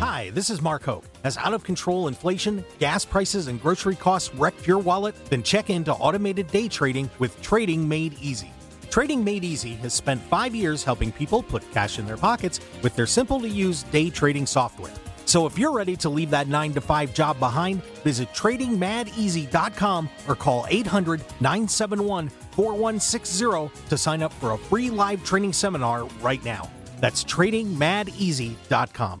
Hi, this is Mark Hoke. Has out of control inflation, gas prices, and grocery costs wrecked your wallet? Then check into automated day trading with Trading Made Easy. Trading Made Easy has spent five years helping people put cash in their pockets with their simple to use day trading software. So if you're ready to leave that 9 to 5 job behind, visit tradingmadeasy.com or call 800 971 4160 to sign up for a free live training seminar right now. That's tradingmadeasy.com.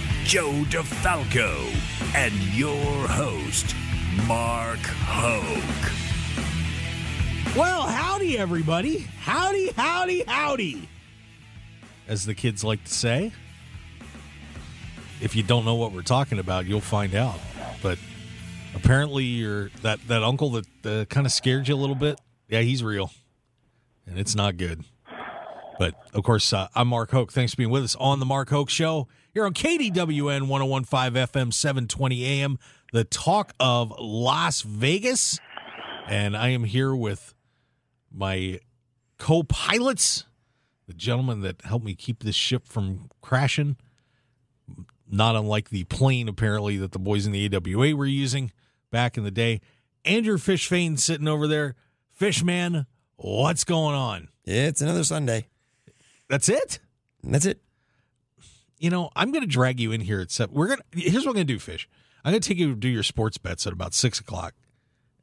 Joe DeFalco, and your host, Mark Hoke. Well, howdy, everybody. Howdy, howdy, howdy. As the kids like to say. If you don't know what we're talking about, you'll find out. But apparently, you're that, that uncle that uh, kind of scared you a little bit. Yeah, he's real. And it's not good. But of course, uh, I'm Mark Hoke. Thanks for being with us on the Mark Hoke Show here on KDWN 1015 FM 720 AM, the talk of Las Vegas. And I am here with my co pilots, the gentleman that helped me keep this ship from crashing, not unlike the plane apparently that the boys in the AWA were using back in the day. Andrew Fish Fain sitting over there. Fishman, what's going on? It's another Sunday. That's it? That's it. You know, I'm going to drag you in here at seven. We're gonna. Here's what I'm going to do, Fish. I'm going to take you to do your sports bets at about six o'clock,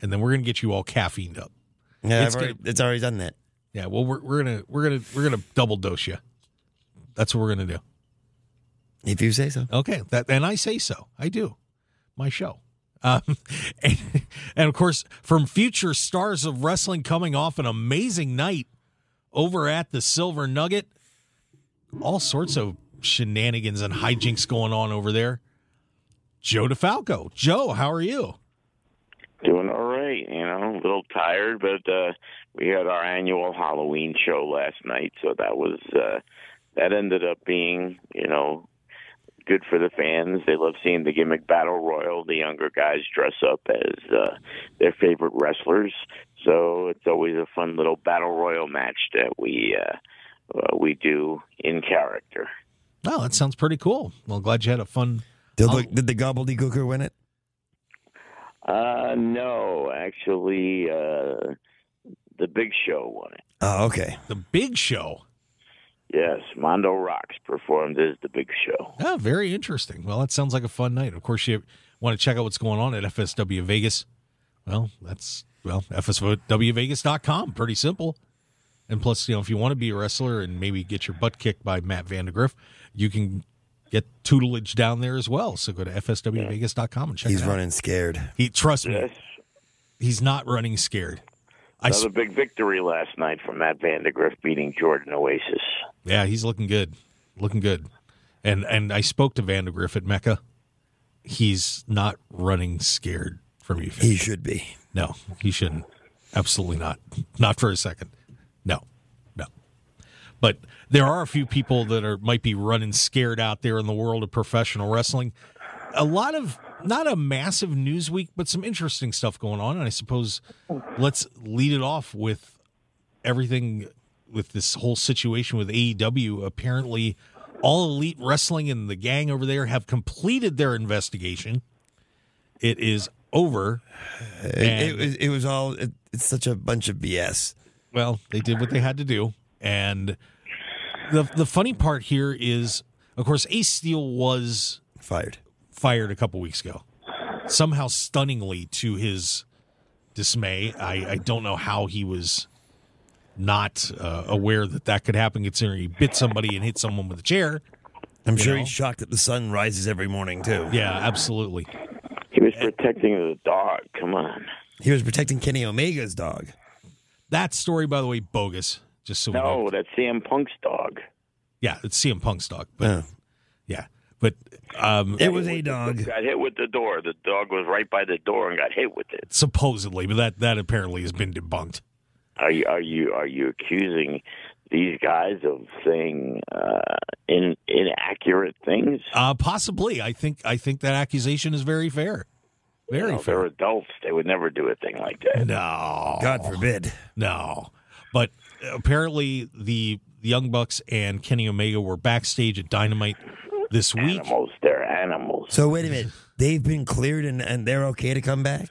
and then we're going to get you all caffeined up. Yeah, It's it's, already, gonna- it's already done that. Yeah, well, we're, we're gonna we're gonna we're gonna double dose you. That's what we're gonna do. If you say so. Okay, that and I say so. I do. My show. Um, and, and of course, from future stars of wrestling coming off an amazing night over at the Silver Nugget, all sorts of shenanigans and hijinks going on over there. Joe DeFalco. Joe, how are you? Doing all right, you know, a little tired, but uh we had our annual Halloween show last night, so that was uh that ended up being, you know, good for the fans. They love seeing the gimmick battle royal. The younger guys dress up as uh their favorite wrestlers. So it's always a fun little battle royal match that we uh, uh we do in character. Oh, that sounds pretty cool. Well, glad you had a fun. Did, I'll- the, did the gobbledygooker win it? Uh no, actually uh the big show won it. Oh, okay. The big show. Yes, Mondo Rocks performed as the big show. Oh, very interesting. Well, that sounds like a fun night. Of course, you want to check out what's going on at FSW Vegas. Well, that's well, FSWVegas.com. Pretty simple. And plus, you know, if you want to be a wrestler and maybe get your butt kicked by Matt Vandegrift, you can get tutelage down there as well. So go to FSWVegas.com and check He's it out. running scared. He trust me, Yes, he's not running scared. I another s- big victory last night for Matt Vandegrift beating Jordan Oasis. yeah, he's looking good, looking good. And and I spoke to Vandegrift at Mecca. He's not running scared from you. He should be. No, he shouldn't. Absolutely not. Not for a second. But there are a few people that are might be running scared out there in the world of professional wrestling. A lot of not a massive news week, but some interesting stuff going on. And I suppose let's lead it off with everything with this whole situation with AEW. Apparently, all elite wrestling and the gang over there have completed their investigation. It is over. It, it, was- it was all, it, it's such a bunch of BS. well, they did what they had to do, and the the funny part here is, of course, Ace Steel was Fired. fired a couple weeks ago, somehow stunningly to his dismay. I, I don't know how he was not uh, aware that that could happen, considering he bit somebody and hit someone with a chair. I'm sure know? he's shocked that the sun rises every morning, too. Yeah, absolutely. He was protecting the dog. Come on. He was protecting Kenny Omega's dog. That story, by the way, bogus. Just so we know. No, that's CM Punk's dog. Yeah, it's CM Punk's dog. But Yeah. yeah, but um, It was a dog. Got hit with the door. The dog was right by the door and got hit with it. supposedly, but that that apparently has been debunked. Are you are you are you accusing these guys of saying uh, in, inaccurate things? Uh, possibly, I think I think that accusation is very fair. Very You know, fair. they're adults. They would never do a thing like that. No, God forbid. no. But apparently, the Young Bucks and Kenny Omega were backstage at Dynamite this week. Animals. They're animals. So wait a minute. They've been cleared and, and they're okay to come back,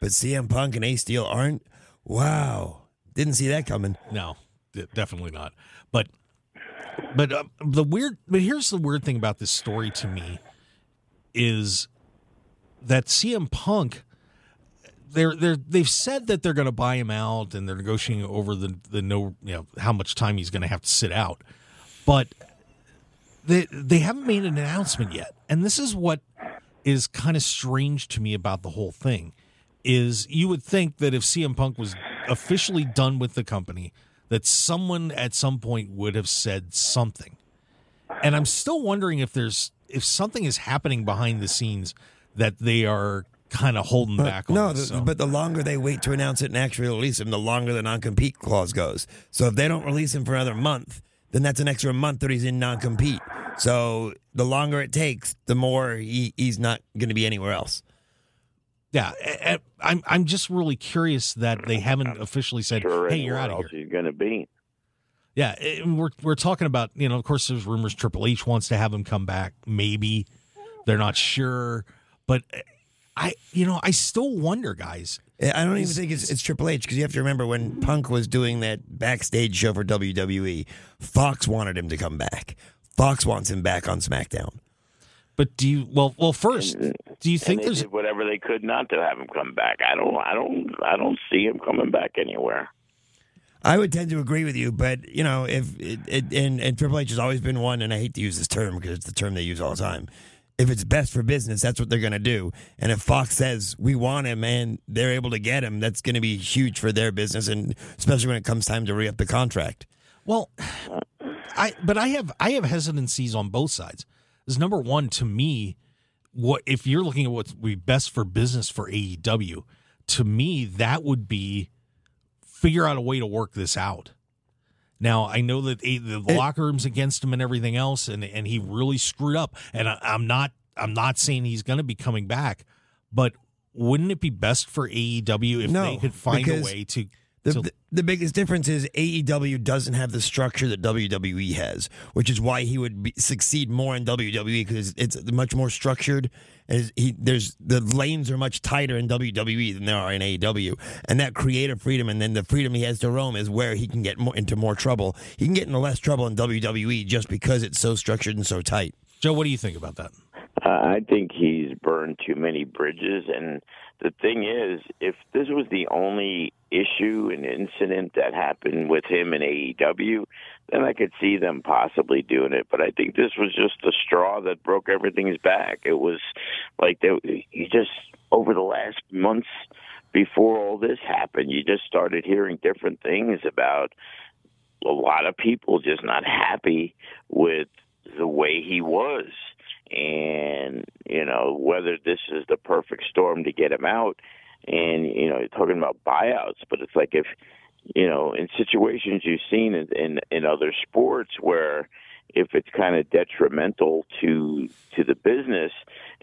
but CM Punk and Ace Steel aren't. Wow, didn't see that coming. No, d- definitely not. But but uh, the weird but here's the weird thing about this story to me is that CM Punk they're they're they've said that they're going to buy him out and they're negotiating over the the no you know how much time he's going to have to sit out. But they they haven't made an announcement yet. And this is what is kind of strange to me about the whole thing is you would think that if CM Punk was officially done with the company, that someone at some point would have said something. And I'm still wondering if there's if something is happening behind the scenes that they are kind of holding back on. no, this. So- but the longer they wait to announce it and actually release him, the longer the non compete clause goes. So if they don't release him for another month, then that's an extra month that he's in non compete. So the longer it takes, the more he, he's not going to be anywhere else. yeah, a- a- I'm I'm just really curious that they haven't officially said, Sure, "Hey, you're out of else here." He's going to be. Yeah, and we're we're talking about you know, of course, there's rumors Triple H wants to have him come back. Maybe they're not sure, but I you know I still wonder, guys. I don't even think it's, it's Triple H because you have to remember when Punk was doing that backstage show for WWE, Fox wanted him to come back. Fox wants him back on SmackDown. But do you well well first uh, do you think they there's did whatever they could not to have him come back. I don't. I don't. I don't see him coming back anywhere. I would tend to agree with you, but you know, if it, it, and and Triple H has always been one, and I hate to use this term because it's the term they use all the time. If it's best for business, that's what they're going to do. And if Fox says we want him and they're able to get him, that's going to be huge for their business, and especially when it comes time to re up the contract. Well, I but I have I have hesitancies on both sides. Is number one to me, what if you're looking at what's be best for business for AEW? To me, that would be figure out a way to work this out. Now I know that A- the It- locker room's against him and everything else, and and he really screwed up. And I, I'm not I'm not saying he's going to be coming back, but wouldn't it be best for AEW if No, they could find a way to? The, to the, the biggest difference is AEW doesn't have the structure that WWE has, which is why he would be, succeed more in WWE because it's much more structured. As he, there's the lanes are much tighter in WWE than there are in AEW, and that creative freedom and then the freedom he has to roam is where he can get more, into more trouble. He can get into less trouble in WWE just because it's so structured and so tight. Joe, what do you think about that? Uh, I think he's burned too many bridges. And the thing is, if this was the only issue and incident that happened with him in AEW, then I could see them possibly doing it. But I think this was just the straw that broke everything's back. It was like they, you just over the last months before all this happened, you just started hearing different things about a lot of people just not happy with the way he was and you know whether this is the perfect storm to get him out. And you know you're talking about buyouts but it's like if you know in situations you've seen in in, in other sports where if it's kind of detrimental to to the business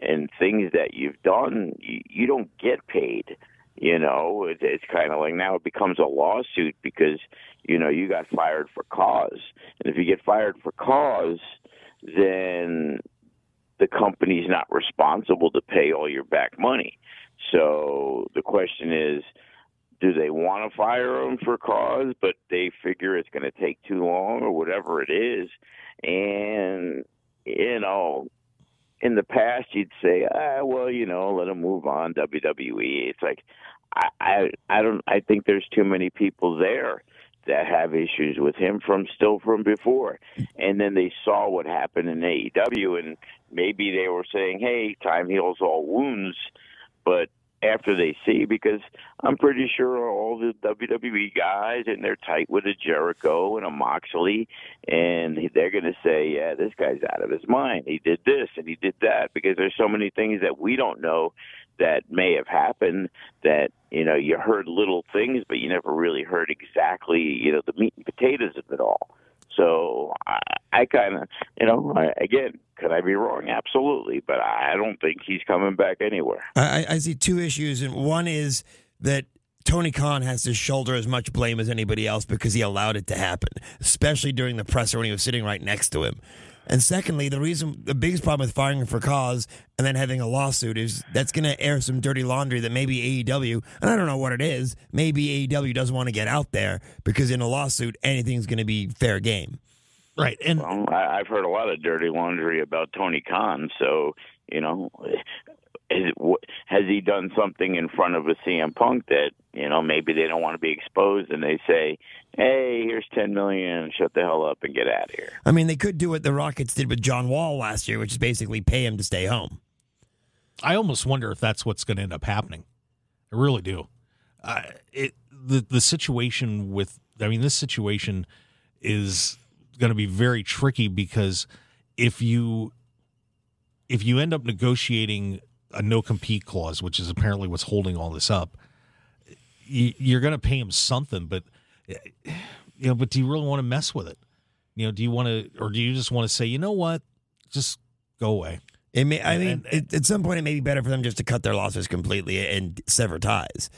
and things that you've done you, you don't get paid you know. It, it's kind of like now it becomes a lawsuit because you know you got fired for cause. And if you get fired for cause then the company's not responsible to pay all your back money. So the question is, do they want to fire him for cause, but they figure it's going to take too long or whatever it is? And, you know, in the past, you'd say, ah, well, you know, let him move on, WWE. It's like, I, I, I don't, I think there's too many people there that have issues with him from still from before. And then they saw what happened in AEW and maybe they were saying, "Hey, time heals all wounds," but after they see because I'm pretty sure all the WWE guys and they're tight with a Jericho and a Moxley and they're going to say, yeah, this guy's out of his mind. He did this and he did that because there's so many things that we don't know that may have happened that you know you heard little things but you never really heard exactly you know the meat and potatoes of it all so I, I kind of, you know, I, again, could I be wrong? Absolutely, but I don't think he's coming back anywhere. I, I see two issues, and one is that Tony Khan has to shoulder as much blame as anybody else because he allowed it to happen, especially during the presser when he was sitting right next to him. And secondly, the reason, the biggest problem with firing for cause and then having a lawsuit is that's going to air some dirty laundry that maybe AEW, and I don't know what it is, maybe AEW doesn't want to get out there because in a lawsuit, anything's going to be fair game. Right. And Well, I, I've heard a lot of dirty laundry about Tony Khan, so you know, is, wh- has he done something in front of a CM Punk that you know maybe they don't want to be exposed, and they say, "Hey, here's ten million, shut the hell up and get out of here." I mean, they could do what the Rockets did with John Wall last year, which is basically pay him to stay home. I almost wonder if that's what's going to end up happening. I really do. Uh, it the the situation with I mean this situation is going to be very tricky because if you if you end up negotiating a no compete clause, which is apparently what's holding all this up, you, you're going to pay him something, but eh, you know, but do you really want to mess with it? You know, do you want to, or do you just want to say, you know what, just go away? It may, I mean, And- it, at some point, it may be better for them just to cut their losses completely and sever ties.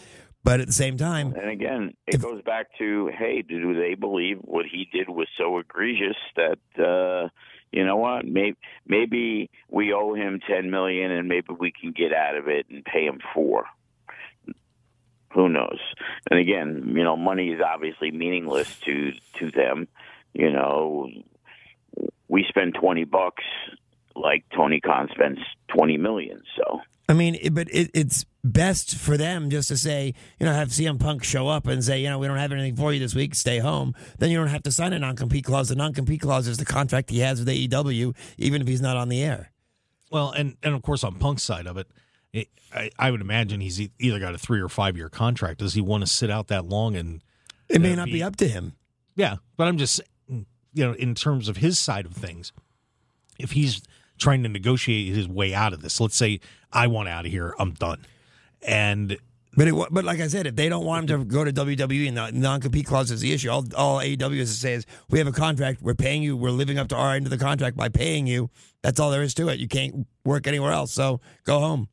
But at the same time, And again, it If- goes back to, hey, do they believe what he did was so egregious that uh, you know what? Maybe maybe we owe him ten million, and maybe we can get out of it and pay him four. Who knows? And again, you know, money is obviously meaningless to to them. You know, we spend twenty bucks like Tony Khan spends twenty million. So I mean, it, but it, it's best for them just to say, you know, have CM Punk show up and say, you know, we don't have anything for you this week, stay home. Then you don't have to sign a non compete clause. The non compete clause is the contract he has with AEW, even if he's not on the air. Well, and and of course on Punk's side of it, it I, I would imagine he's either got a three or five year contract. Does he want to sit out that long? And It may Yeah, not be- be up to him. yeah, but I'm just you know, in terms of his side of things, if he's trying to negotiate his way out of this, let's say I want out of here, I'm done, and But it, but like I said, if they don't want him to go to WWE and the non compete clause is the issue, all, all AEW has to say is we have a contract, we're paying you, we're living up to our end of the contract by paying you. That's all there is to it. You can't work anywhere else, so go home.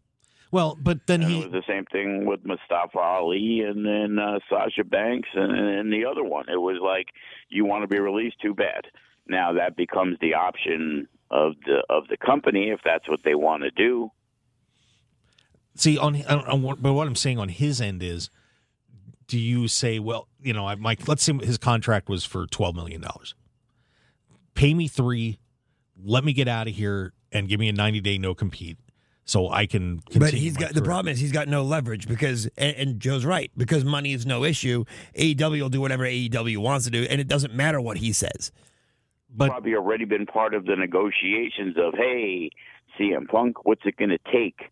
well, but then And he it was the same thing with Mustafa Ali and then uh, Sasha Banks and, and the other one. It was like you want to be released, too bad. Now that becomes the option of the of the company if that's what they want to do. see on, on, on but what I'm saying on his end is, do you say, well, you know, I Mike, let's say his contract was for twelve million dollars, pay me three, let me get out of here, and give me a 90 day no compete, so I can. But continue he's my got the problem is he's got no leverage because and, and Joe's right because money is no issue. AEW will do whatever AEW wants to do, and it doesn't matter what he says. But Probably already been part of the negotiations of hey, CM Punk, what's it going to take?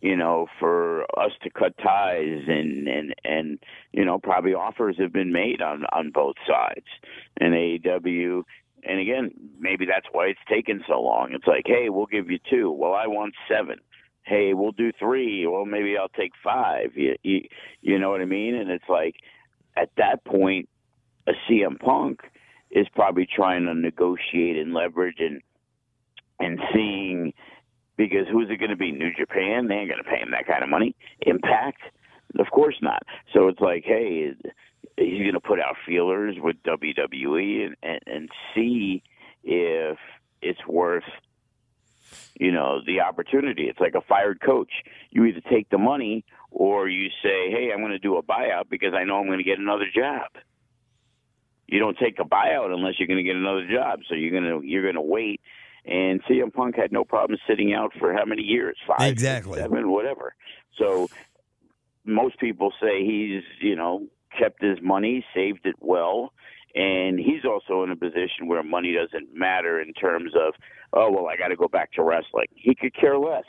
You know, for us to cut ties and and and you know, probably offers have been made on on both sides. And AEW and again, maybe that's why it's taken so long. It's like, hey, we'll give you two. Well, I want seven. Hey, we'll do three. Well, maybe I'll take five. You, you, you know what I mean? And it's like, at that point, a CM Punk is probably trying to negotiate and leverage and and seeing because who's it going to be? New Japan? They ain't going to pay him that kind of money. Impact? Of course not. So it's like, hey, he's going to put out feelers with WWE and, and, and see if it's worth you know the opportunity it's like a fired coach you either take the money or you say hey i'm going to do a buyout because i know i'm going to get another job you don't take a buyout unless you're going to get another job. So you're going to you're going to wait. And CM Punk had no problem sitting out for how many years? Five six, Exactly. seven whatever. So most people say he's you know kept his money saved it well. And he's also in a position where money doesn't matter in terms of oh well i got to go back to wrestling. He could care less.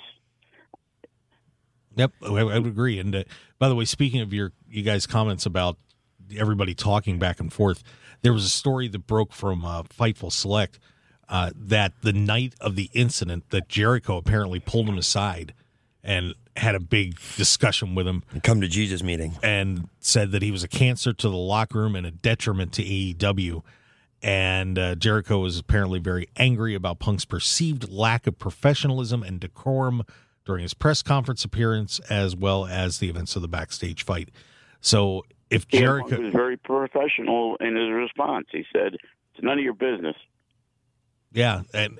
Yep, I, I would agree. And uh, by the way, speaking of your you guys' comments about everybody talking back and forth, there was a story that broke from uh, Fightful Select uh, that the night of the incident, that Jericho apparently pulled him aside and had a big discussion with him Come to Jesus meeting. and said that he was a cancer to the locker room and a detriment to AEW. And uh, Jericho was apparently very angry about Punk's perceived lack of professionalism and decorum during his press conference appearance, as well as the events of the backstage fight. So if CM Jericho, Punk was very professional in his response. He said, "It's none of your business." yeah, and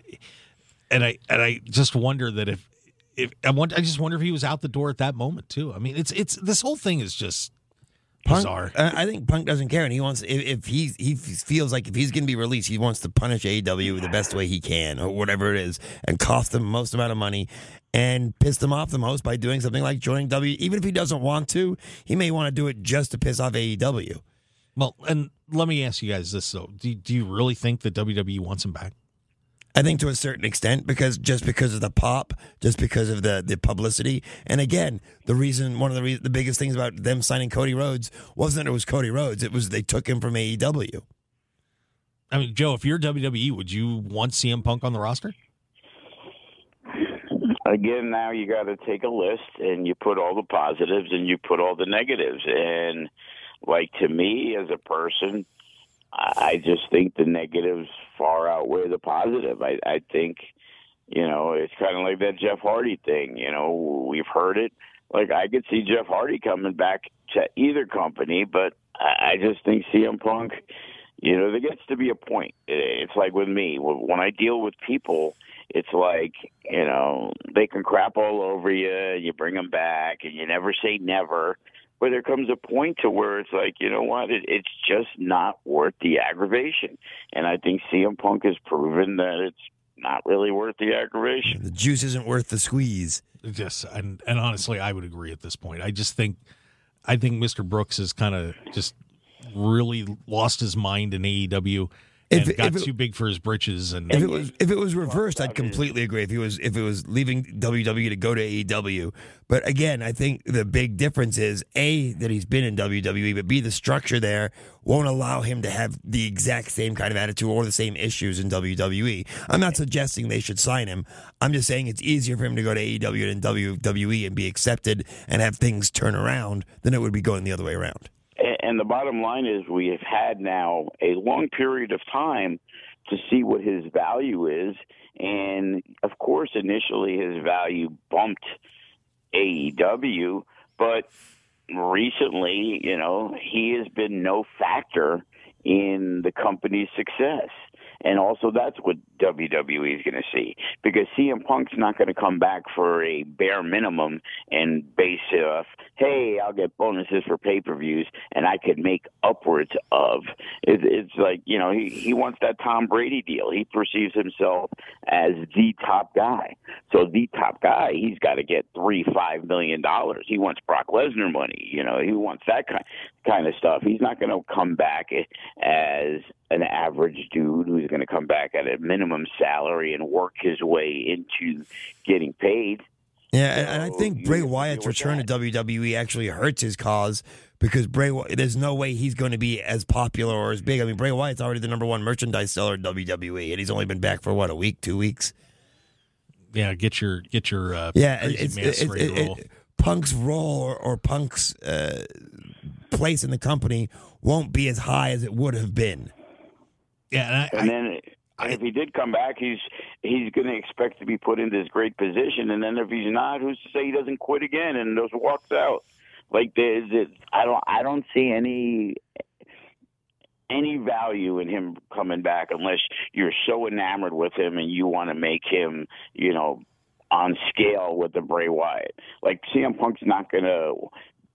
and I and I just wonder that if if I want, I just wonder if he was out the door at that moment too. I mean, it's it's this whole thing is just Punk, bizarre. I I think Punk doesn't care, and he wants if, if he he feels like if he's going to be released, he wants to punish AEW the best way he can, or whatever it is, and cost them the most amount of money, and piss them off the most by doing something like joining W. Even if he doesn't want to, he may want to do it just to piss off AEW. Well, and let me ask you guys this though: Do do you really think that WWE wants him back? I think to a certain extent because just because of the pop, just because of the the publicity, and again, the reason one of the re- the biggest things about them signing Cody Rhodes wasn't it was Cody Rhodes, it was they took him from AEW. I mean, Joe, if you're WWE, would you want CM Punk on the roster? Again, now you got to take a list and you put all the positives and you put all the negatives. And like to me, as a person, I just think the negatives far outweigh the positive. I, I think, you know, it's kind of like that Jeff Hardy thing. You know, we've heard it. Like I could see Jeff Hardy coming back to either company, but I I just think CM Punk. You know, there gets to be a point. It's like with me when I deal with people. It's like you know they can crap all over you. and You bring them back, and you never say never. But there comes a point to where it's like, you know what? It, it's just not worth the aggravation. And I think CM Punk has proven that it's not really worth the aggravation. The juice isn't worth the squeeze. Yes, and and honestly, I would agree at this point. I just think, I think Mr. Brooks has kind of just really lost his mind in AEW and got if it- too big for his britches. And If it was if it was reversed, I'd completely agree. If he was if it was leaving WWE to go to AEW, but again, I think the big difference is a that he's been in WWE, but b the structure there won't allow him to have the exact same kind of attitude or the same issues in WWE. I'm not suggesting they should sign him. I'm just saying it's easier for him to go to AEW than WWE and be accepted and have things turn around than it would be going the other way around. And the bottom line is, we have had now a long period of time to see what his value is. And of course, initially his value bumped AEW, but recently, you know, he has been no factor in the company's success. And also, that's what WWE is going to see because CM Punk's not going to come back for a bare minimum and base it off, hey, I'll get bonuses for pay per views and I could make upwards of. It, it's like, you know, he, he wants that Tom Brady deal. He perceives himself as the top guy. So, the top guy, he's got to get three, five million dollars. He wants Brock Lesnar money. You know, he wants that kind, kind of stuff. He's not going to come back as an average dude who's going to come back at a minimum salary and work his way into getting paid. Yeah, and, and I think Bray Wyatt's deal with return to WWE actually hurts his cause because Bray, there's no way he's going to be as popular or as big. I mean, Bray Wyatt's already the number one merchandise seller in WWE, and he's only been back for what a week, two weeks. yeah, get your get your uh, Yeah, crazy it's, it's, ready to it- roll. it- Punk's role or, or Punk's uh, place in the company won't be as high as it would have been. yeah, and I, And I, then and if he did come back, he's he's going to expect to be put in this great position. And then if he's not, who's to say he doesn't quit again and just walks out? Like there's, it, I don't I don't see any any value in him coming back unless you're so enamored with him and you want to make him, you know, on scale with the Bray Wyatt. Like CM Punk's not going to,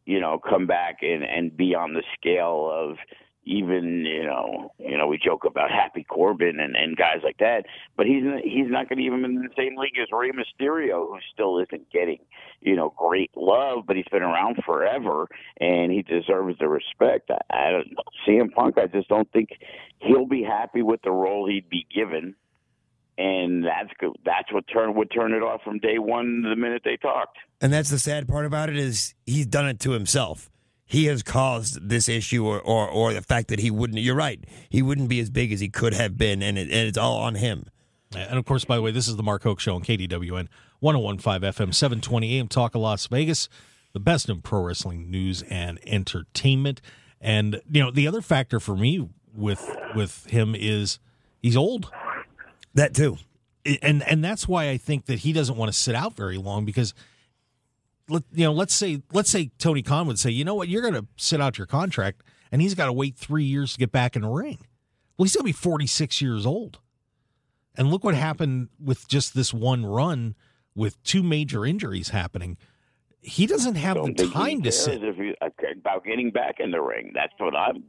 you know, come back and and be on the scale of even you know you know we joke about Happy Corbin and, and guys like that, but he's he's not going to even be in the same league as Rey Mysterio, who still isn't getting you know great love, but he's been around forever and he deserves the respect. I, I don't know. CM Punk, I just don't think he'll be happy with the role he'd be given. and that's go- that's what turn would turn it off from day one the minute they talked. And that's the sad part about it is he's done it to himself. He has caused this issue, or, or, or the fact that he wouldn't. You're right. He wouldn't be as big as he could have been, and, it, and it's all on him. And of course, by the way, this is the Mark Hoke Show on KDWN 1015 FM, 720 AM, Talk of Las Vegas, the best in pro wrestling news and entertainment. And, you know, the other factor for me with with him is he's old. That too. And and that's why I think that he doesn't want to sit out very long because let you know, let's say let's say Tony Khan would say, you know what, you're gonna sit out your contract and he's gotta wait three years to get back in the ring. Well, he's gonna be forty six years old. And look what happened with just this one run with two major injuries happening. He doesn't have Don't the time to sit. if he, uh, about getting back in the ring. That's what I'm.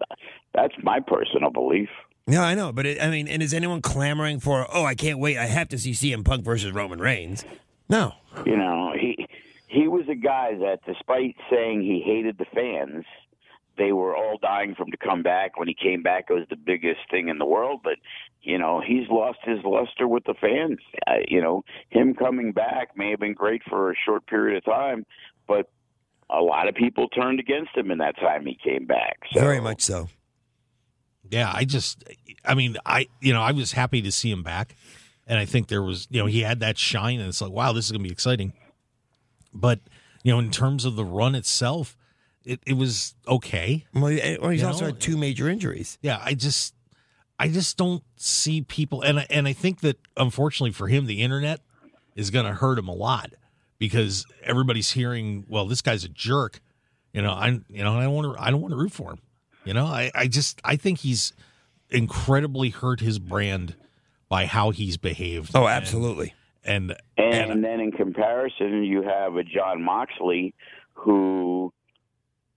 That's my personal belief. Yeah, I know, but it, I mean, and is anyone clamoring for? Oh, I can't wait! I have to see CM Punk versus Roman Reigns. No, You know, he he was a guy that, despite saying he hated the fans, they were all dying for him to come back. When he came back, it was the biggest thing in the world. But you know, he's lost his luster with the fans. Uh, you know, him coming back may have been great for a short period of time, but a lot of people turned against him in that time he came back. So, very much so. Yeah, I just, I mean, I, you know, I was happy to see him back, and I think there was, you know, he had that shine, and it's like, wow, this is gonna be exciting. But you know, in terms of the run itself, it, it was okay. Well, he's You also know, had two major injuries. Yeah, I just, I just don't see people, and I, and I think that unfortunately for him, the internet is gonna hurt him a lot because everybody's hearing, well, this guy's a jerk. You know, I, you know, I don't want to, I don't want to root for him. You know, I, I just, I think he's incredibly hurt his brand by how he's behaved. Oh, absolutely. And And, and, then in comparison, you have a Jon Moxley who,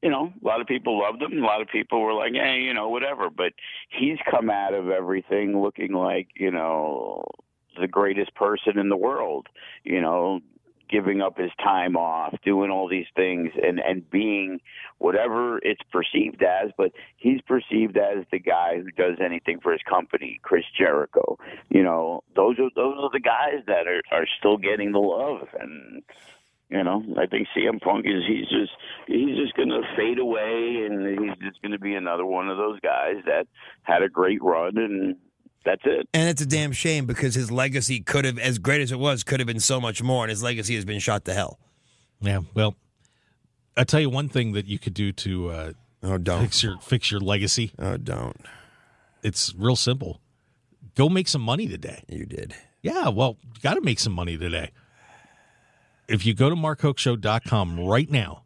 you know, a lot of people loved him. A lot of people were like, hey, you know, whatever. But he's come out of everything looking like, you know, the greatest person in the world, you know, giving up his time off, doing all these things and, and being whatever it's perceived as, but he's perceived as the guy who does anything for his company, Chris Jericho. You know, those are those are the guys that are, are still getting the love and you know, I think CM Punk is he's just he's just gonna fade away and he's just gonna be another one of those guys that had a great run and that's it. And it's a damn shame because his legacy could have, as great as it was, could have been so much more, and his legacy has been shot to hell. yeah, well, I'll tell you one thing that you could do to uh, Oh, don't. fix your fix your legacy. Oh, don't. It's real simple. Go make some money today. You did. Yeah, well, you got to make some money today. If you go to markhokeshow.com right now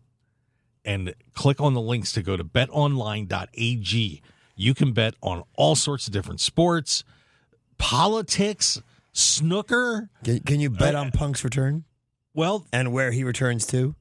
and click on the links to go to betonline.ag, you can bet on all sorts of different sports, politics, snooker. Can, can you bet on Punk's return Well, and where he returns to?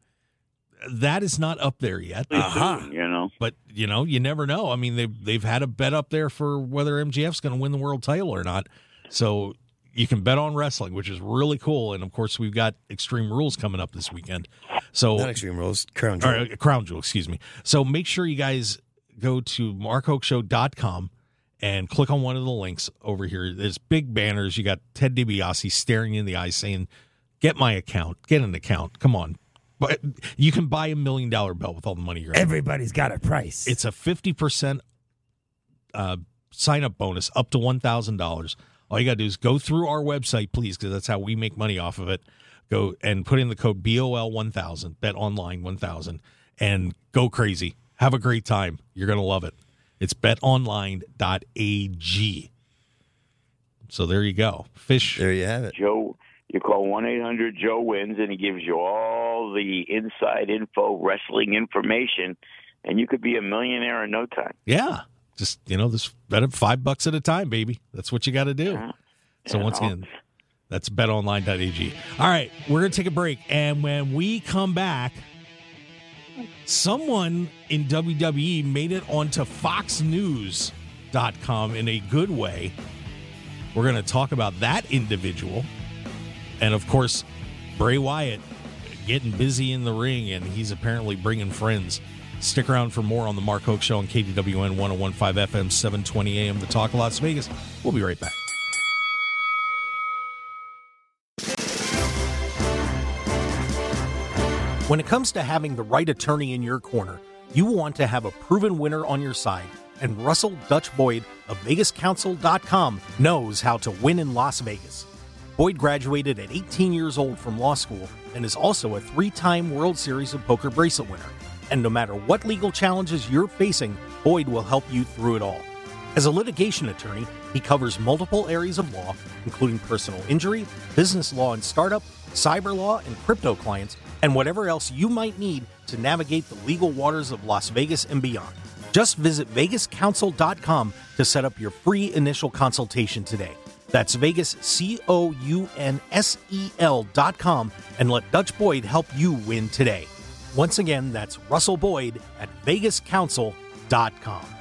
that is not up there yet. Uh-huh. You know. But you know, you never know. I mean, they've they've had a bet up there for whether MJF's going to win the world title or not. So you can bet on wrestling, which is really cool. And of course, we've got Extreme Rules coming up this weekend. So Not Extreme Rules, Crown or, Jewel. uh, Crown Jewel, excuse me. So make sure you guys go to markhokeshow.com and click on one of the links over here. There's big banners. You got Ted DiBiase staring in the eyes saying, "Get my account. Get an account. Come on." But you can buy a million dollar belt with all the money you're. Everybody's got a price. It's a fifty percent uh, sign up bonus up to one thousand dollars. All you got to do is go through our website, please, because that's how we make money off of it. Go and put in the code BOL one thousand, Bet Online one thousand, and go crazy. Have a great time. You're gonna love it. It's betonline.ag. So there you go. Fish. there you have it. Joe, you call one eight hundred Joe wins, and he gives you all the inside info, wrestling information, and you could be a millionaire in no time. Yeah. Just you know, this bet at five bucks at a time, baby. That's what you got to do. So Yeah. once again, that's betonline.ag. All right, we're gonna take a break, and when we come back, someone in WWE made it onto FoxNews.com in a good way. We're gonna talk about that individual, and of course, Bray Wyatt getting busy in the ring, and he's apparently bringing friends. Stick around for more on the Mark Hoke Show on KDWN 1015 FM, 720 AM, The Talk of Las Vegas. We'll be right back. When it comes to having the right attorney in your corner, you want to have a proven winner on your side, and Russell Dutch Boyd of VegasCounsel.com knows how to win in Las Vegas. Boyd graduated at 18 years old from law school and is also a three time World Series of Poker bracelet winner. And no matter what legal challenges you're facing, Boyd will help you through it all. As a litigation attorney, he covers multiple areas of law, including personal injury, business law and startup, cyber law, and crypto clients, and whatever else you might need to navigate the legal waters of Las Vegas and beyond. Just visit VegasCounsel.com to set up your free initial consultation today. That's Vegas, C O U N S E L.com, and let Dutch Boyd help you win today. Once again, that's Russell Boyd at VegasCounsel.com.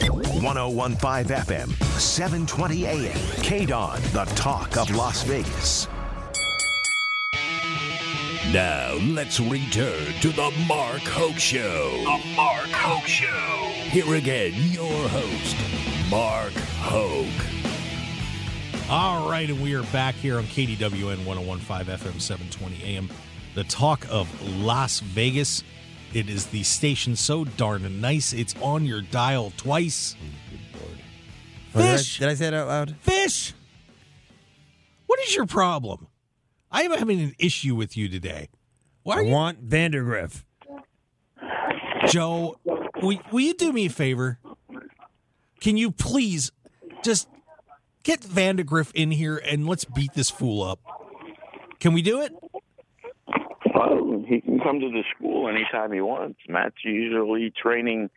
1015 FM, 720 AM. KDWN, the talk of Las Vegas. Now let's return to the Mark Hoke Show. The Mark Hoke Show. Here again, your host, Mark Hoke. All right, and we are back here on KDWN 1015 FM 720 AM, the talk of Las Vegas. It is the station so darn nice. It's on your dial twice. Oh, did, I, Fish! did I say it out loud? Fish! What is your problem? I am having an issue with you today. Why I you, want Vandegrift. Joe? Will, will you do me a favor? Can you please just get Vandegrift in here and let's beat this fool up? Can we do it? Well, he can come to the school anytime he wants. Matt's usually training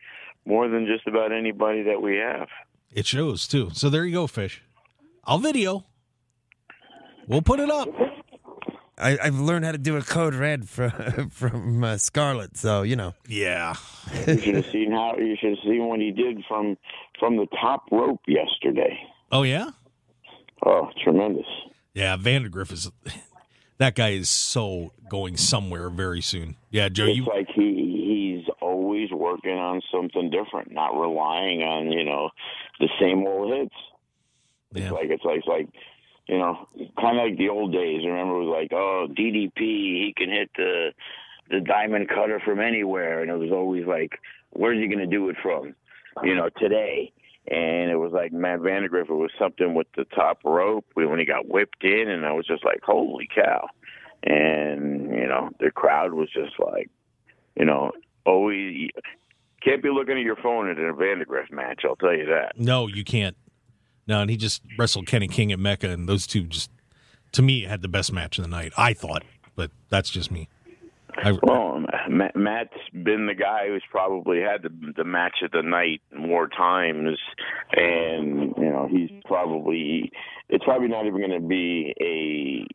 more than just about anybody that we have. It shows too. So there you go, fish. I'll video. We'll put it up. I, I've learned how to do a code red from from uh, Scarlet, so you know. Yeah. You should have seen how you should have seen what he did from from the top rope yesterday. Oh yeah. Oh, tremendous! Yeah. Vandegrift is. That guy is so going somewhere very soon. Yeah, Joe. It's You. like he he's always working on something different, not relying on you know the same old hits. Yeah. It's like it's like it's like you know, kind of like the old days. Remember, it was like, oh, DDP, he can hit the the diamond cutter from anywhere, and it was always like, where's he going to do it from? You know, today. And it was like Matt Vandegrift. It was something with the top rope when he got whipped in, and I was just like, holy cow! And you know, the crowd was just like, you know, always can't be looking at your phone at a Vandegrift match. I'll tell you that. No, you can't. No, and he just wrestled Kenny King at Mecca, and those two just, to me, had the best match of the night. I thought, but that's just me. I, Well, Matt, Matt's been the guy who's probably had the, the match of the night more times, and you know he's probably it's probably not even going to be a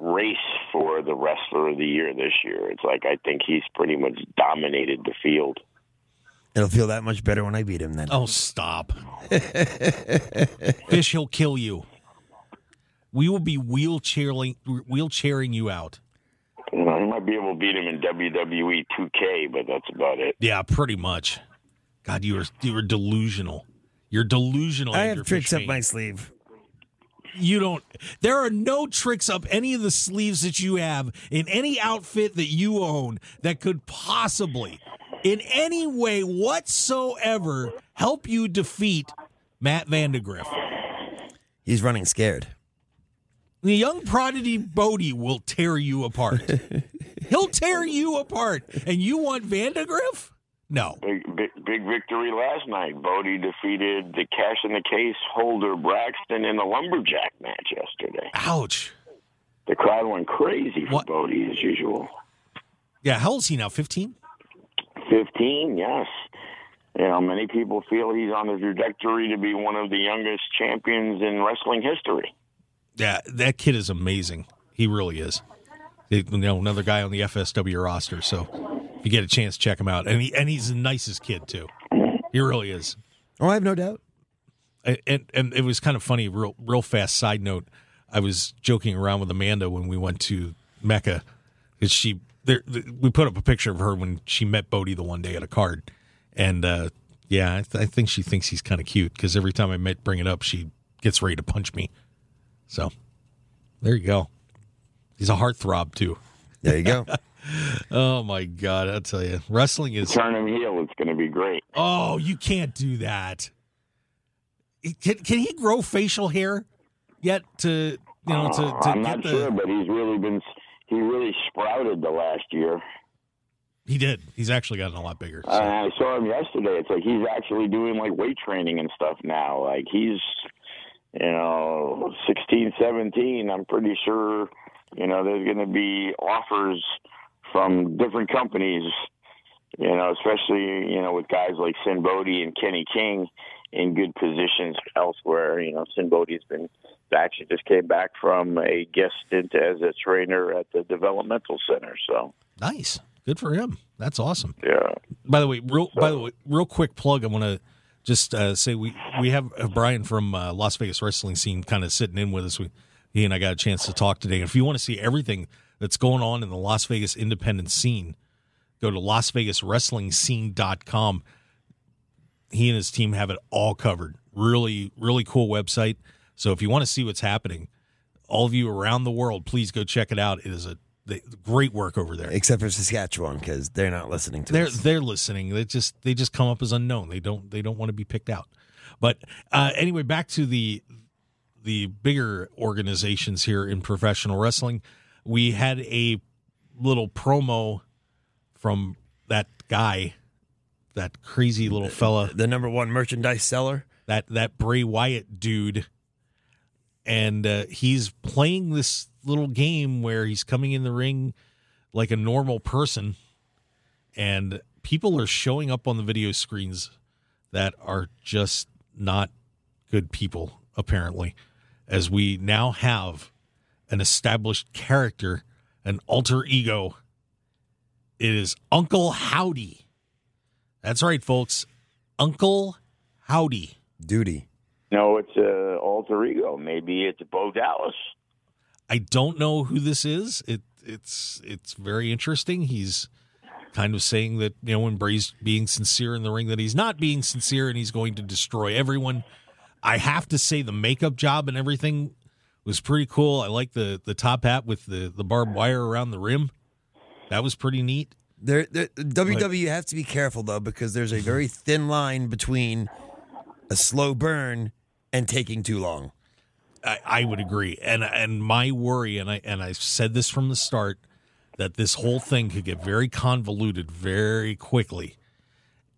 race for the wrestler of the year this year. It's like I think he's pretty much dominated the field. It'll feel that much better when I beat him then. oh, stop. Fish, he'll kill you. We will be wheelchairing, wheelchairing you out. You know, he might be able to beat him in WWE 2K, but that's about it. Yeah, pretty much. God, you are you are delusional. You're delusional. I Andrew have tricks up my sleeve. You don't. There are no tricks up any of the sleeves that you have in any outfit that you own that could possibly, in any way whatsoever, help you defeat Matt Vandegrift. He's running scared. The young prodigy Bodie will tear you apart. He'll tear you apart. And you want Vandegrift? No. Big, big, big victory last night. Bodie defeated the cash in the case holder Braxton in the lumberjack match yesterday. Ouch. The crowd went crazy for What? Bodie as usual. Yeah, how old is he now? 15? 15, yes. You know, many people feel he's on the trajectory to be one of the youngest champions in wrestling history. Yeah, that kid is amazing. He really is. You know, another guy on the FSW roster. So if you get a chance, check him out. And he and he's the nicest kid too. He really is. Oh, I have no doubt. And and, and it was kind of funny. Real real fast side note. I was joking around with Amanda when we went to Mecca because she there we put up a picture of her when she met Bodie the one day at a card, and uh, yeah, I, th- I think she thinks he's kind of cute because every time I met bring it up, she gets ready to punch me. So there you go. He's a heartthrob too. There you go. Oh my god, I tell you, wrestling is. Turn him heel, it's going to be great. Oh, you can't do that. Can, can he grow facial hair yet? To you know, to, to Uh, I'm get not the sure, but he's really been he really sprouted the last year. he did. He's actually gotten a lot bigger. so. Uh, I saw him yesterday. It's like he's actually doing like weight training and stuff now. Like he's, you know, 16, 17. I'm pretty sure, you know, there's going to be offers from different companies, you know, especially, you know, with guys like Sinn Bodhi and Kenny King in good positions elsewhere. You know, Sinn Bodhi's been actually just came back from a guest stint as a trainer at the developmental center. So, Nice. Good for him. That's awesome. yeah. By the way, real by the way, real quick plug. I want to just uh, say we we have uh, Brian from uh, Las Vegas wrestling scene kind of sitting in with us. We he and I got a chance to talk today. If you want to see everything that's going on in the Las Vegas independent scene, go to LasVegasWrestlingScene.com. He and his team have it all covered. Really, really cool website. So if you want to see what's happening, all of you around the world, please go check it out. It is a they, great work over there. Except for Saskatchewan, because they're not listening to They're us. they're listening. They just they just come up as unknown. They don't they don't want to be picked out. But uh, anyway, back to the the bigger organizations here in professional wrestling. We had a little promo from that guy, that crazy little fella, The number one merchandise seller. that that Bray Wyatt dude, and uh, he's playing this little game where he's coming in the ring like a normal person, and people are showing up on the video screens that are just not good people. Apparently, as we now have an established character, an alter ego. It is Uncle Howdy. That's right, folks. Uncle Howdy. Duty. No, it's a alter ego. Maybe it's Bo Dallas. I don't know who this is. It it's it's very interesting. He's kind of saying that you know when Bray's being sincere in the ring that he's not being sincere and he's going to destroy everyone. I have to say the makeup job and everything was pretty cool. I like the the top hat with the the barbed wire around the rim. That was pretty neat. There, there, WWE has to be careful though because there's a very thin line between a slow burn and taking too long. I, I would agree, and and my worry, and I and I said this from the start, that this whole thing could get very convoluted very quickly,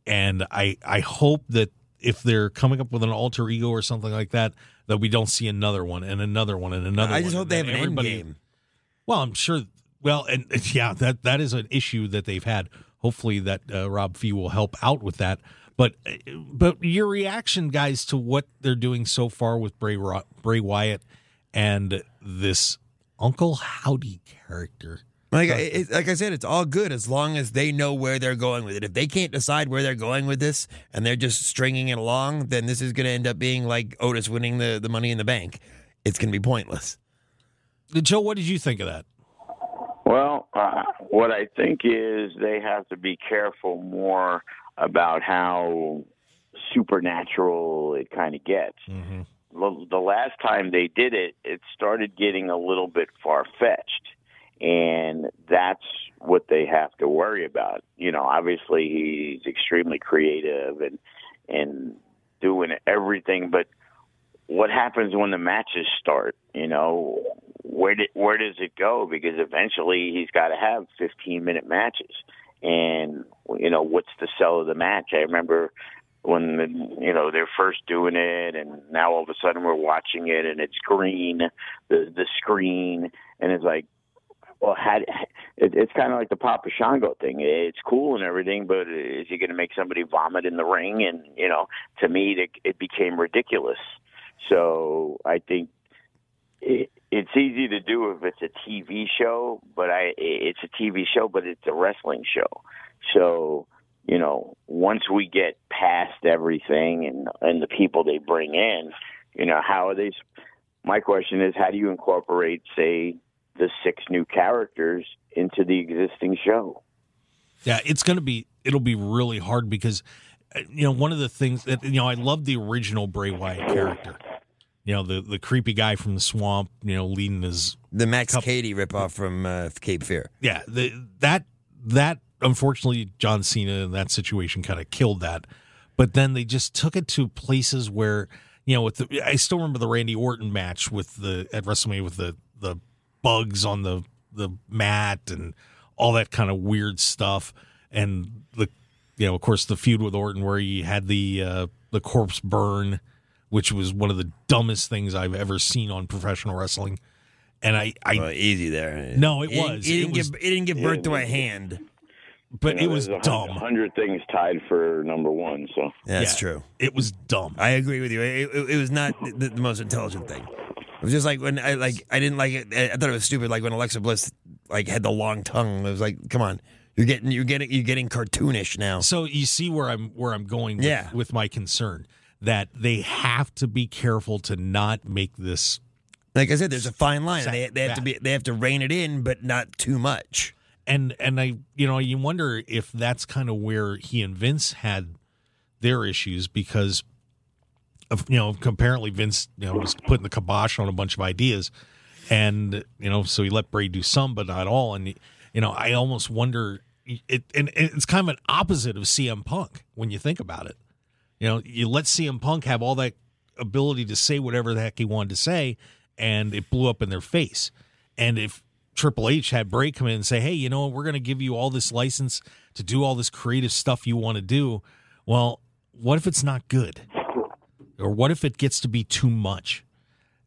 and I I hope that if they're coming up with an alter ego or something like that, that we don't see another one and another one and another. One. I one, just hope and they have an end game. Well, I'm sure. Well, and and yeah, that that is an issue that they've had. Hopefully, that uh, Rob Fee will help out with that. But uh, but your reaction, guys, to what they're doing so far with Bray Bray Wyatt and this Uncle Howdy character. Like, it, like I said, it's all good as long as they know where they're going with it. If they can't decide where they're going with this and they're just stringing it along, then this is going to end up being like Otis winning the, the money in the bank. It's going to be pointless. Joe, what did you think of that? Well, uh, what I think is they have to be careful more about how supernatural it kind of gets. The, the last time they did it, it started getting a little bit far fetched. And that's what they have to worry about. You know, obviously he's extremely creative and and doing everything, but what happens when the matches start? You know, where did, where does it go? Because eventually he's got to have 15 minute matches, and you know what's the sell of the match? I remember when the, you know they're first doing it, and now all of a sudden we're watching it, and it's green, the the screen, and it's like, well, had it, it's kind of like the Papa Shango thing. It's cool and everything, but is he going to make somebody vomit in the ring? And you know, to me, it, it became ridiculous. So I think it, it's easy to do if it's a TV show, but I it's a TV show, but it's a wrestling show. So you know, once we get past everything and and the people they bring in, you know, how are they? My question is, how do you incorporate, say, the six new characters into the existing show? Yeah, it's going to be it'll be really hard because uh, you know one of the things that you know I love the original Bray Wyatt character. You know the the creepy guy from the swamp. You know leading his The Max Couple- Cady ripoff from uh, Cape Fear. yeah the that that unfortunately John Cena in that situation kind of killed that. But then they just took it to places where you know with the I still remember the Randy Orton match with the at WrestleMania with the the bugs on the the mat and all that kind of weird stuff and the you know of course the feud with Orton where he had the uh, the corpse burn which was one of the dumbest things I've ever seen on professional wrestling and I I Well, easy there. No, it He didn't- was. He It didn't, was- give, he didn't give birth to a hand. but You know, it was a hun- dumb hundred things tied for number one. So That's Yeah. true. it was dumb I agree with you. It, it, it was not the, the most intelligent thing. It was just like when I like I didn't like it. I thought it was stupid. Like when Alexa Bliss like had the long tongue. It was like, come on, you're getting you're getting you're getting cartoonish now. So you see where I'm where I'm going with, Yeah. with my concern that they have to be careful to not make this Like I said, there's a fine line. They, they have to be they have to rein it in, but not too much. and and I you know you wonder if that's kind of where he and Vince had their issues because you know apparently Vince you know was putting the kibosh on a bunch of ideas. And you know so he let Bray do some but not all. And you know I almost wonder it and it's kind of an opposite of CM Punk when you think about it. You know you let CM Punk have all that ability to say whatever the heck he wanted to say and it blew up in their face. And if Triple H had Bray come in and say, "Hey, you know, we're going to give you all this license to do all this creative stuff you want to do." Well, what if it's not good? Or what if it gets to be too much?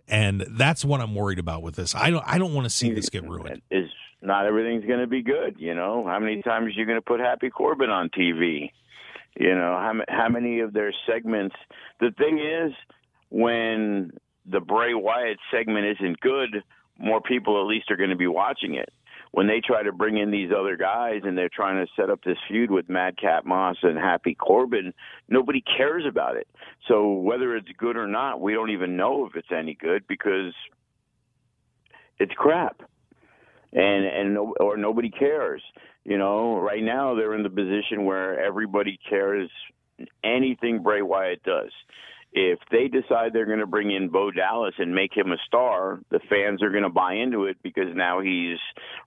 And that's what I'm worried about with this. I don't I don't want to see this get ruined. is not everything's going to be good. You know, how many times are you going to put Happy Corbin on TV? You know, how how many of their segments? The thing is, when the Bray Wyatt segment isn't good, more people at least are going to be watching it. When they try to bring in these other guys and they're trying to set up this feud with Madcap Moss and Happy Corbin, nobody cares about it. So whether it's good or not, we don't even know if it's any good because it's crap and and no, or nobody cares. You know, right now they're in the position where everybody cares anything Bray Wyatt does. If they decide they're going to bring in Bo Dallas and make him a star, the fans are going to buy into it because now he's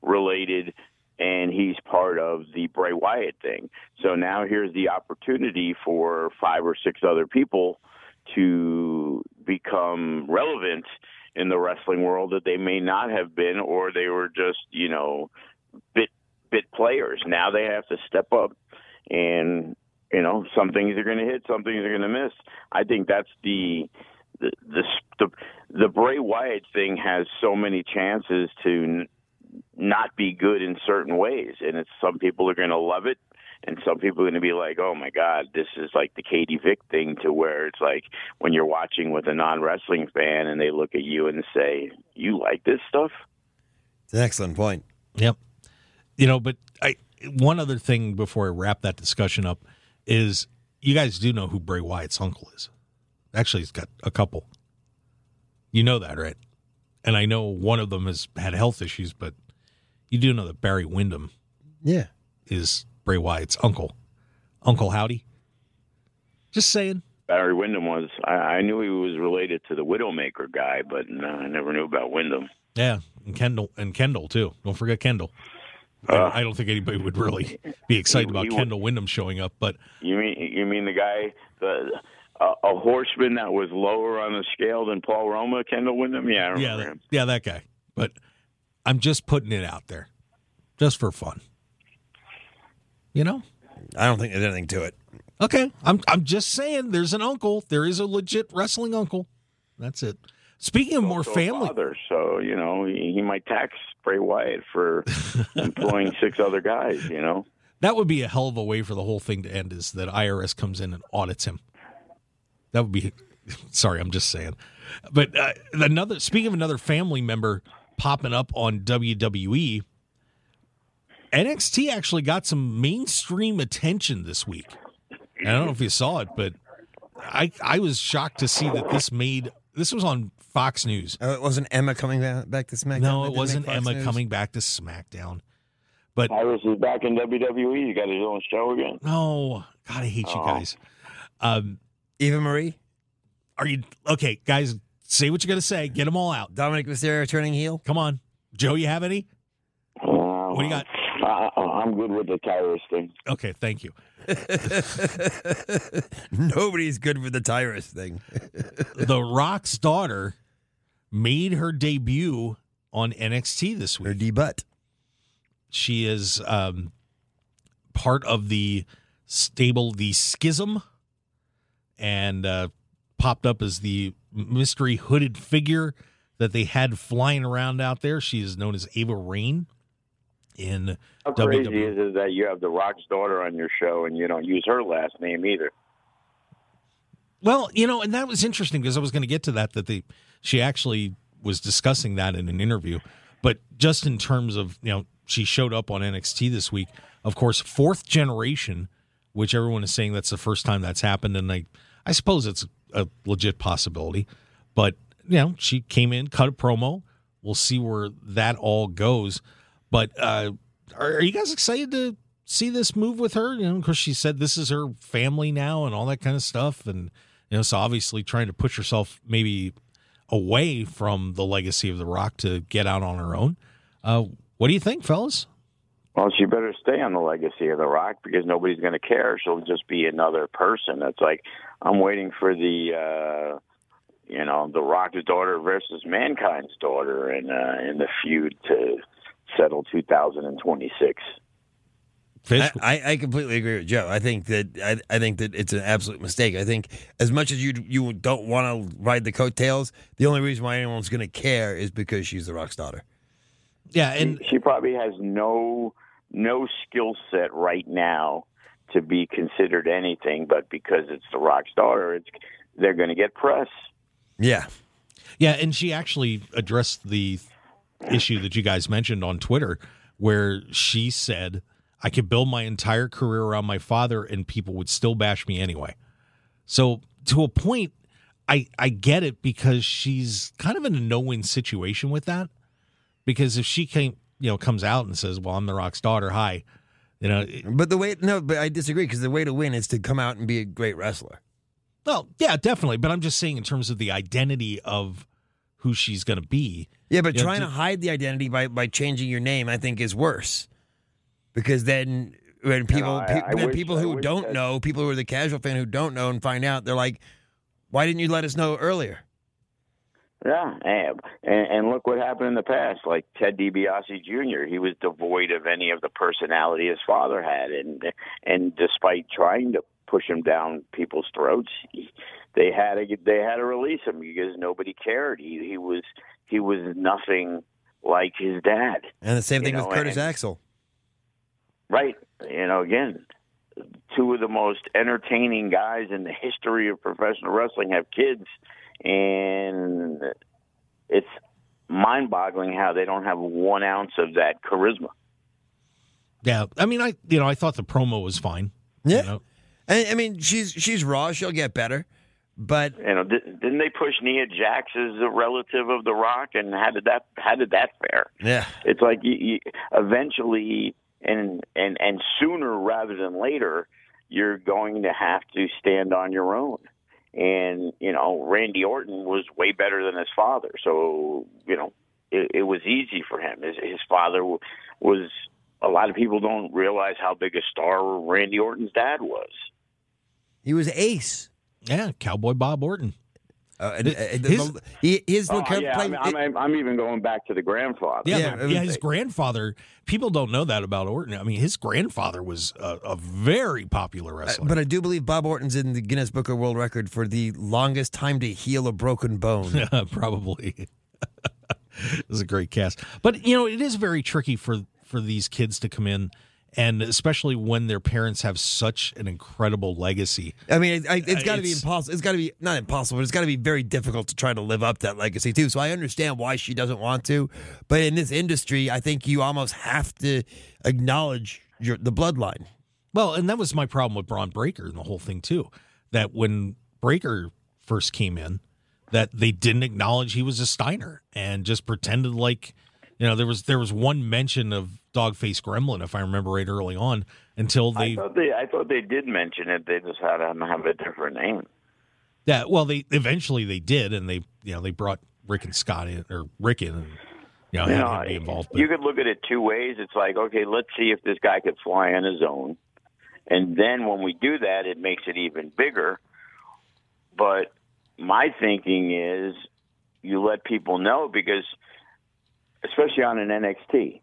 related and he's part of the Bray Wyatt thing. So now here's the opportunity for five or six other people to become relevant in the wrestling world that they may not have been or they were just, you know, bit bit players. Now they have to step up and you know, some things are going to hit, some things are going to miss. I think that's the the the the, the Bray Wyatt thing has so many chances to n- not be good in certain ways, and it's some people are going to love it, and some people are going to be like, "Oh my God, this is like the Katie Vick thing," to where it's like when you're watching with a non wrestling fan and they look at you and say, "You like this stuff?" It's an excellent point. Yep. You know, but I one other thing before I wrap that discussion up is you guys do know who Bray Wyatt's uncle is. Actually, he's got a couple. You know that, right? And I know one of them has had health issues, but you do know that Barry Windham Yeah. is Bray Wyatt's uncle. Uncle Howdy. Just saying. Barry Windham was. I, I knew he was related to the Widowmaker guy, but no, I never knew about Windham. Yeah, and Kendall and Kendall too. Don't forget Kendall. I, I don't think anybody would really be excited He- about he would- Kendall Windham showing up, but You mean you mean the guy the a, a horseman that was lower on the scale than Paul Roma, Kendall Windham. Yeah, I remember yeah, that, him. yeah, that guy. But I'm just putting it out there, just for fun. You know? I don't think there's anything to it. Okay, I'm I'm just saying. There's an uncle. There is a legit wrestling uncle. That's it. Speaking of more family, father, so you know he, he might tax Bray Wyatt for employing six other guys. You know, that would be a hell of a way for the whole thing to end. Is that IRS comes in and audits him? That would be. Sorry, I'm just saying. But uh, another. Speaking of another family member popping up on WWE, NXT actually got some mainstream attention this week. And I don't know if you saw it, but I I was shocked to see that this made this was on Fox News. Oh, it wasn't Emma coming back, back to SmackDown. No, it wasn't Emma News? coming back to SmackDown. But Tyrus is back in WWE. He's got his own show again. no, God, I hate you Oh. guys. Um, Eva Marie, are you okay, guys? Say what you're gonna say. Get them all out. Dominik Mysterio turning heel. Come on, Joe. You have any? what do you got? I, I- I'm good with the Tyrus thing. Okay, thank you. Nobody's good for the Tyrus thing. The Rock's daughter made her debut on NXT this week. D Butt. She is um, part of the stable, the Schism, and uh, popped up as the mystery hooded figure that they had flying around out there. She is known as Ava Raine in How crazy WWE. is it that you have the Rock's daughter on your show and you don't use her last name either? Well, you know, and that was interesting because I was going to get to that. That they, she actually was discussing that in an interview, but just in terms of you know, she showed up on NXT this week. Of course, fourth generation, which everyone is saying that's the first time that's happened, and I, I suppose it's a legit possibility. But you know, she came in, cut a promo. We'll see where that all goes. But uh, are, are you guys excited to see this move with her? You know, because she said this is her family now and all that kind of stuff, and you know, so obviously trying to push herself maybe away from the legacy of The Rock to get out on her own. Uh, what do you think, fellas? Well, she better stay on the legacy of The Rock because nobody's going to care. She'll just be another person. It's like I'm waiting for the, uh, you know, The Rock's daughter versus Mankind's daughter in uh, in the feud to settle 2026. Fish, I, I, I completely agree with Joe. I think that I, I think that it's an absolute mistake. I think as much as you you don't want to ride the coattails, the only reason why anyone's going to care is because she's the Rock's daughter. yeah, and she probably has no no skill set right now to be considered anything, but because it's The Rock's daughter, it's they're going to get press. Yeah, Yeah, and she actually addressed the issue that you guys mentioned on Twitter, where she said, I could build my entire career around my father and people would still bash me anyway. So, to a point, I, I get it because she's kind of in a no win situation with that. Because if she came, you know, comes out and says, Well, I'm the Rock's daughter, hi, you know, it- but the way no, but I disagree because the way to win is to come out and be a great wrestler. well, yeah, definitely. But I'm just saying, in terms of the identity of who she's going to be, Yeah, but trying ju- to hide the identity by, by changing your name, I think, is worse. Because then when people I- pe- I then wish- people who don't that- know, people who are the casual fan who don't know and find out, they're like, "Why didn't you let us know earlier?" Yeah, and, and look what happened in the past. Like Ted DiBiase Jr., he was devoid of any of the personality his father had, and and despite trying to push him down people's throats, he, they had to they had to release him because nobody cared. He he was he was nothing like his dad. And the same You thing know, with Curtis and- Axel. Right. You know, again, two of the most entertaining guys in the history of professional wrestling have kids, and it's mind boggling how they don't have one ounce of that charisma. yeah, I mean, I, you know, I thought the promo was fine. Yeah. You know? And, I mean, she's she's raw. She'll get better, but You know, didn't they push Nia Jax as a relative of The Rock, and how did that how did that fare? yeah, It's like you, you, eventually, and and and sooner rather than later, you're going to have to stand on your own. And you know, Randy Orton was way better than his father, so you know, it, it was easy for him. His, his father was a lot of people don't realize how big a star Randy Orton's dad was. He was ace. Yeah, Cowboy Bob Orton. Uh, and, His- and the- his Oh, yeah, play- I'm, I'm, I'm even going back to the grandfather. Yeah, Yeah, yeah. was- His grandfather. People don't know that about Orton. I mean, his grandfather was a, a very popular wrestler. but I do believe Bob Orton's in the Guinness Book of World Record for the longest time to heal a broken bone. probably. it was a great cast, but you know, it is very tricky for for these kids to come in, and especially when their parents have such an incredible legacy. I mean, it, I, it's uh, got to be impossible. It's got to be not impossible, but it's got to be very difficult to try to live up that legacy too. So I understand why she doesn't want to, but in this industry, I think you almost have to acknowledge your the bloodline. Well, and that was my problem with Bron Breakker and the whole thing too. That when Breakker first came in, that they didn't acknowledge he was a Steiner and just pretended like, you know, there was there was one mention of Dogface Gremlin, if I remember right, early on, until I they thought they I thought they did mention it. They just had to have a different name. Yeah, well, they eventually they did, and they you know they brought Rick and Scott in or Rick in, and you know You know, be involved. But you could look at it two ways. It's like, okay, let's see if this guy could fly on his own, and then when we do that, it makes it even bigger. But my thinking is, you let people know because, especially on an NXT,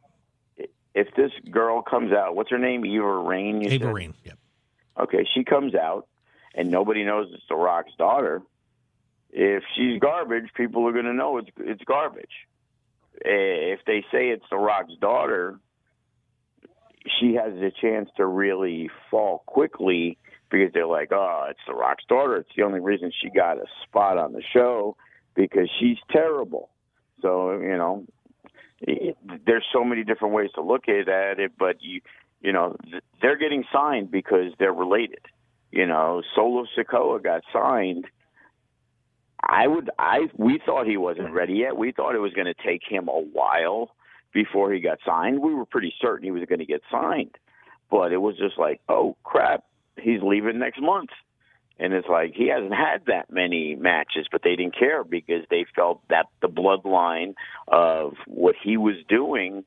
if this girl comes out, what's her name? Eva Raine. you said? Raine, yeah, Okay, she comes out and nobody knows it's The Rock's daughter. If she's garbage, people are going to know it's it's garbage. Eh, If they say it's The Rock's daughter, she has a chance to really fall quickly because they're like, "Oh, it's The Rock's daughter. It's the only reason she got a spot on the show because she's terrible." So you know, it, there's so many different ways to look at it, but you you know they're getting signed because they're related. You know, Solo Sikoa got signed. I would I we thought he wasn't ready yet. We thought it was going to take him a while before he got signed. We were pretty certain he was going to get signed. But it was just like, "Oh crap, he's leaving next month." And it's like he hasn't had that many matches, but they didn't care because they felt that the bloodline of what he was doing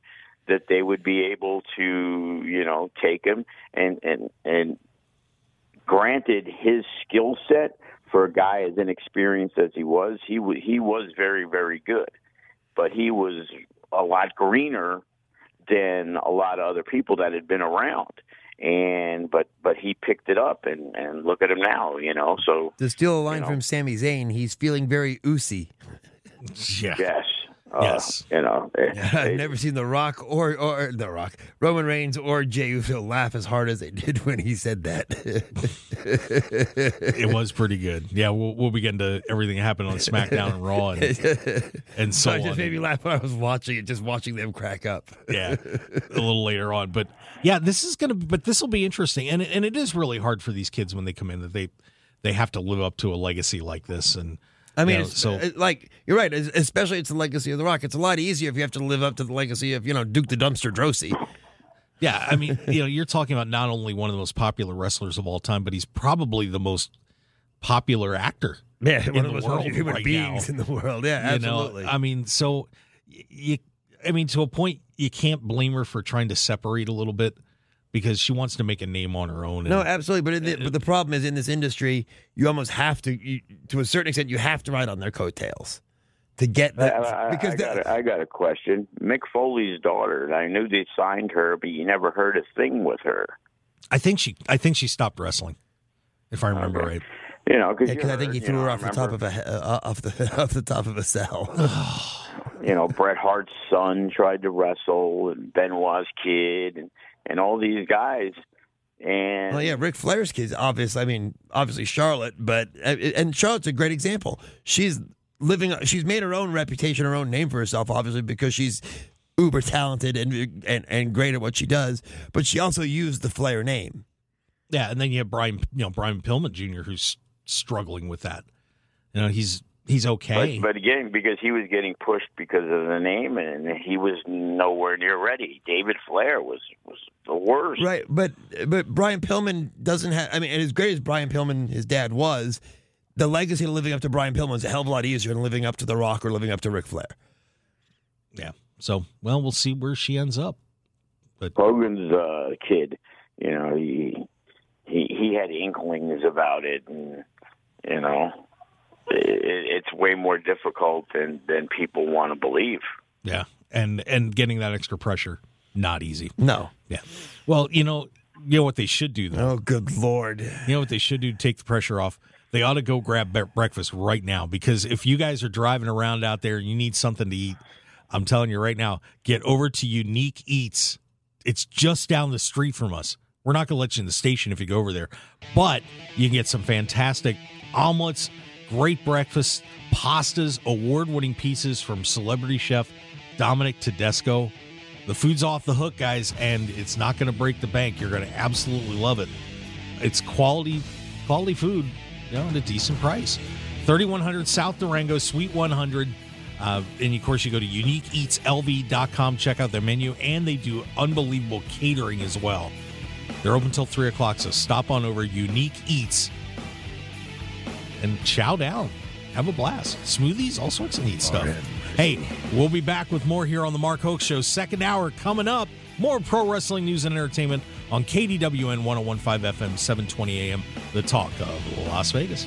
that they would be able to, you know, take him and and and granted his skill set for a guy as inexperienced as he was, he w- he was very very good, but he was a lot greener than a lot of other people that had been around. And but but he picked it up and and look at him now, you know. So To steal a line know. from Sami Zayn, he's feeling very oozy. yeah, yes, uh, Yes. you know. it- I've it- never seen The Rock or or The Rock, Roman Reigns or Jey Uso laugh as hard as they did when he said that. it was pretty good. Yeah, we'll we'll be getting to everything that happened on SmackDown and Raw and, and so so it just on. made me laugh when I was watching it, just watching them crack up. yeah, a little later on. But yeah, this is gonna. But this will be interesting, and and it is really hard for these kids when they come in that they they have to live up to a legacy like this. And I mean, you know, so uh, like you're right. Especially it's the legacy of The Rock. It's a lot easier if you have to live up to the legacy of you know Duke the Dumpster Droese. yeah, I mean, you know, you're talking about not only one of the most popular wrestlers of all time, but he's probably the most popular actor. Yeah, in one the of the most world human right beings now. in the world. Yeah, You know, absolutely. I mean, so you, I mean, to a point, you can't blame her for trying to separate a little bit because she wants to make a name on her own. And, No, absolutely. But in the, but the problem is in this industry, you almost have to, you, to a certain extent, you have to ride on their coattails to get that. I, because I, the- got a, I got a question. Mick Foley's daughter. I knew they signed her, but you never heard a thing with her. I think she, I think she stopped wrestling, if I remember Okay. right. You know, because yeah, 'cause I think he threw her off the top of a uh, off the off the top of a cell. you know Bret Hart's son tried to wrestle, and Benoit's kid, and and all these guys. And well, yeah, Ric Flair's kids, obviously. I mean, obviously Charlotte, but uh, and Charlotte's a great example. She's living. She's made her own reputation, her own name for herself, obviously because she's uber talented and and and great at what she does. But she also used the Flair name. Yeah, and then you have Brian, you know, Brian Pillman Jr., who's struggling with that. You know, he's he's okay. But, but again, because he was getting pushed because of the name, and he was nowhere near ready. David Flair was was the worst. Right, but but Brian Pillman doesn't have. I mean, and as great as Brian Pillman, his dad was, the legacy of living up to Brian Pillman is a hell of a lot easier than living up to The Rock or living up to Ric Flair. yeah. So, well, we'll see where she ends up. But Hogan's uh, kid, you know, he he he had inklings about it, and you know, it, it's way more difficult than than people want to believe. yeah, and and getting that extra pressure not easy. No. Yeah. Well, you know, you know what they should do though. Oh, good lord. You know what they should do to take the pressure off? They ought to go grab be- breakfast right now because if you guys are driving around out there and you need something to eat, I'm telling you right now, get over to Unique Eats. It's just down the street from us. We're not going to let you in the station if you go over there, but you can get some fantastic omelets, great breakfast, pastas, award winning pieces from celebrity chef Dominic Tedesco. The food's off the hook, guys, and it's not going to break the bank. You're going to absolutely love it. It's quality, quality food, you know, at a decent price. 3100 South Durango, Suite 100. Uh, and of course, you go to uniqueeatslv.com, check out their menu, and they do unbelievable catering as well. They're open till 3 o'clock, so stop on over Unique Eats and chow down. Have a blast. Smoothies, all sorts of neat stuff. Hey, we'll be back with more here on the Mark Hoke Show. Second hour coming up. More pro wrestling news and entertainment on KDWN 1015 FM, 720 AM, the talk of Las Vegas.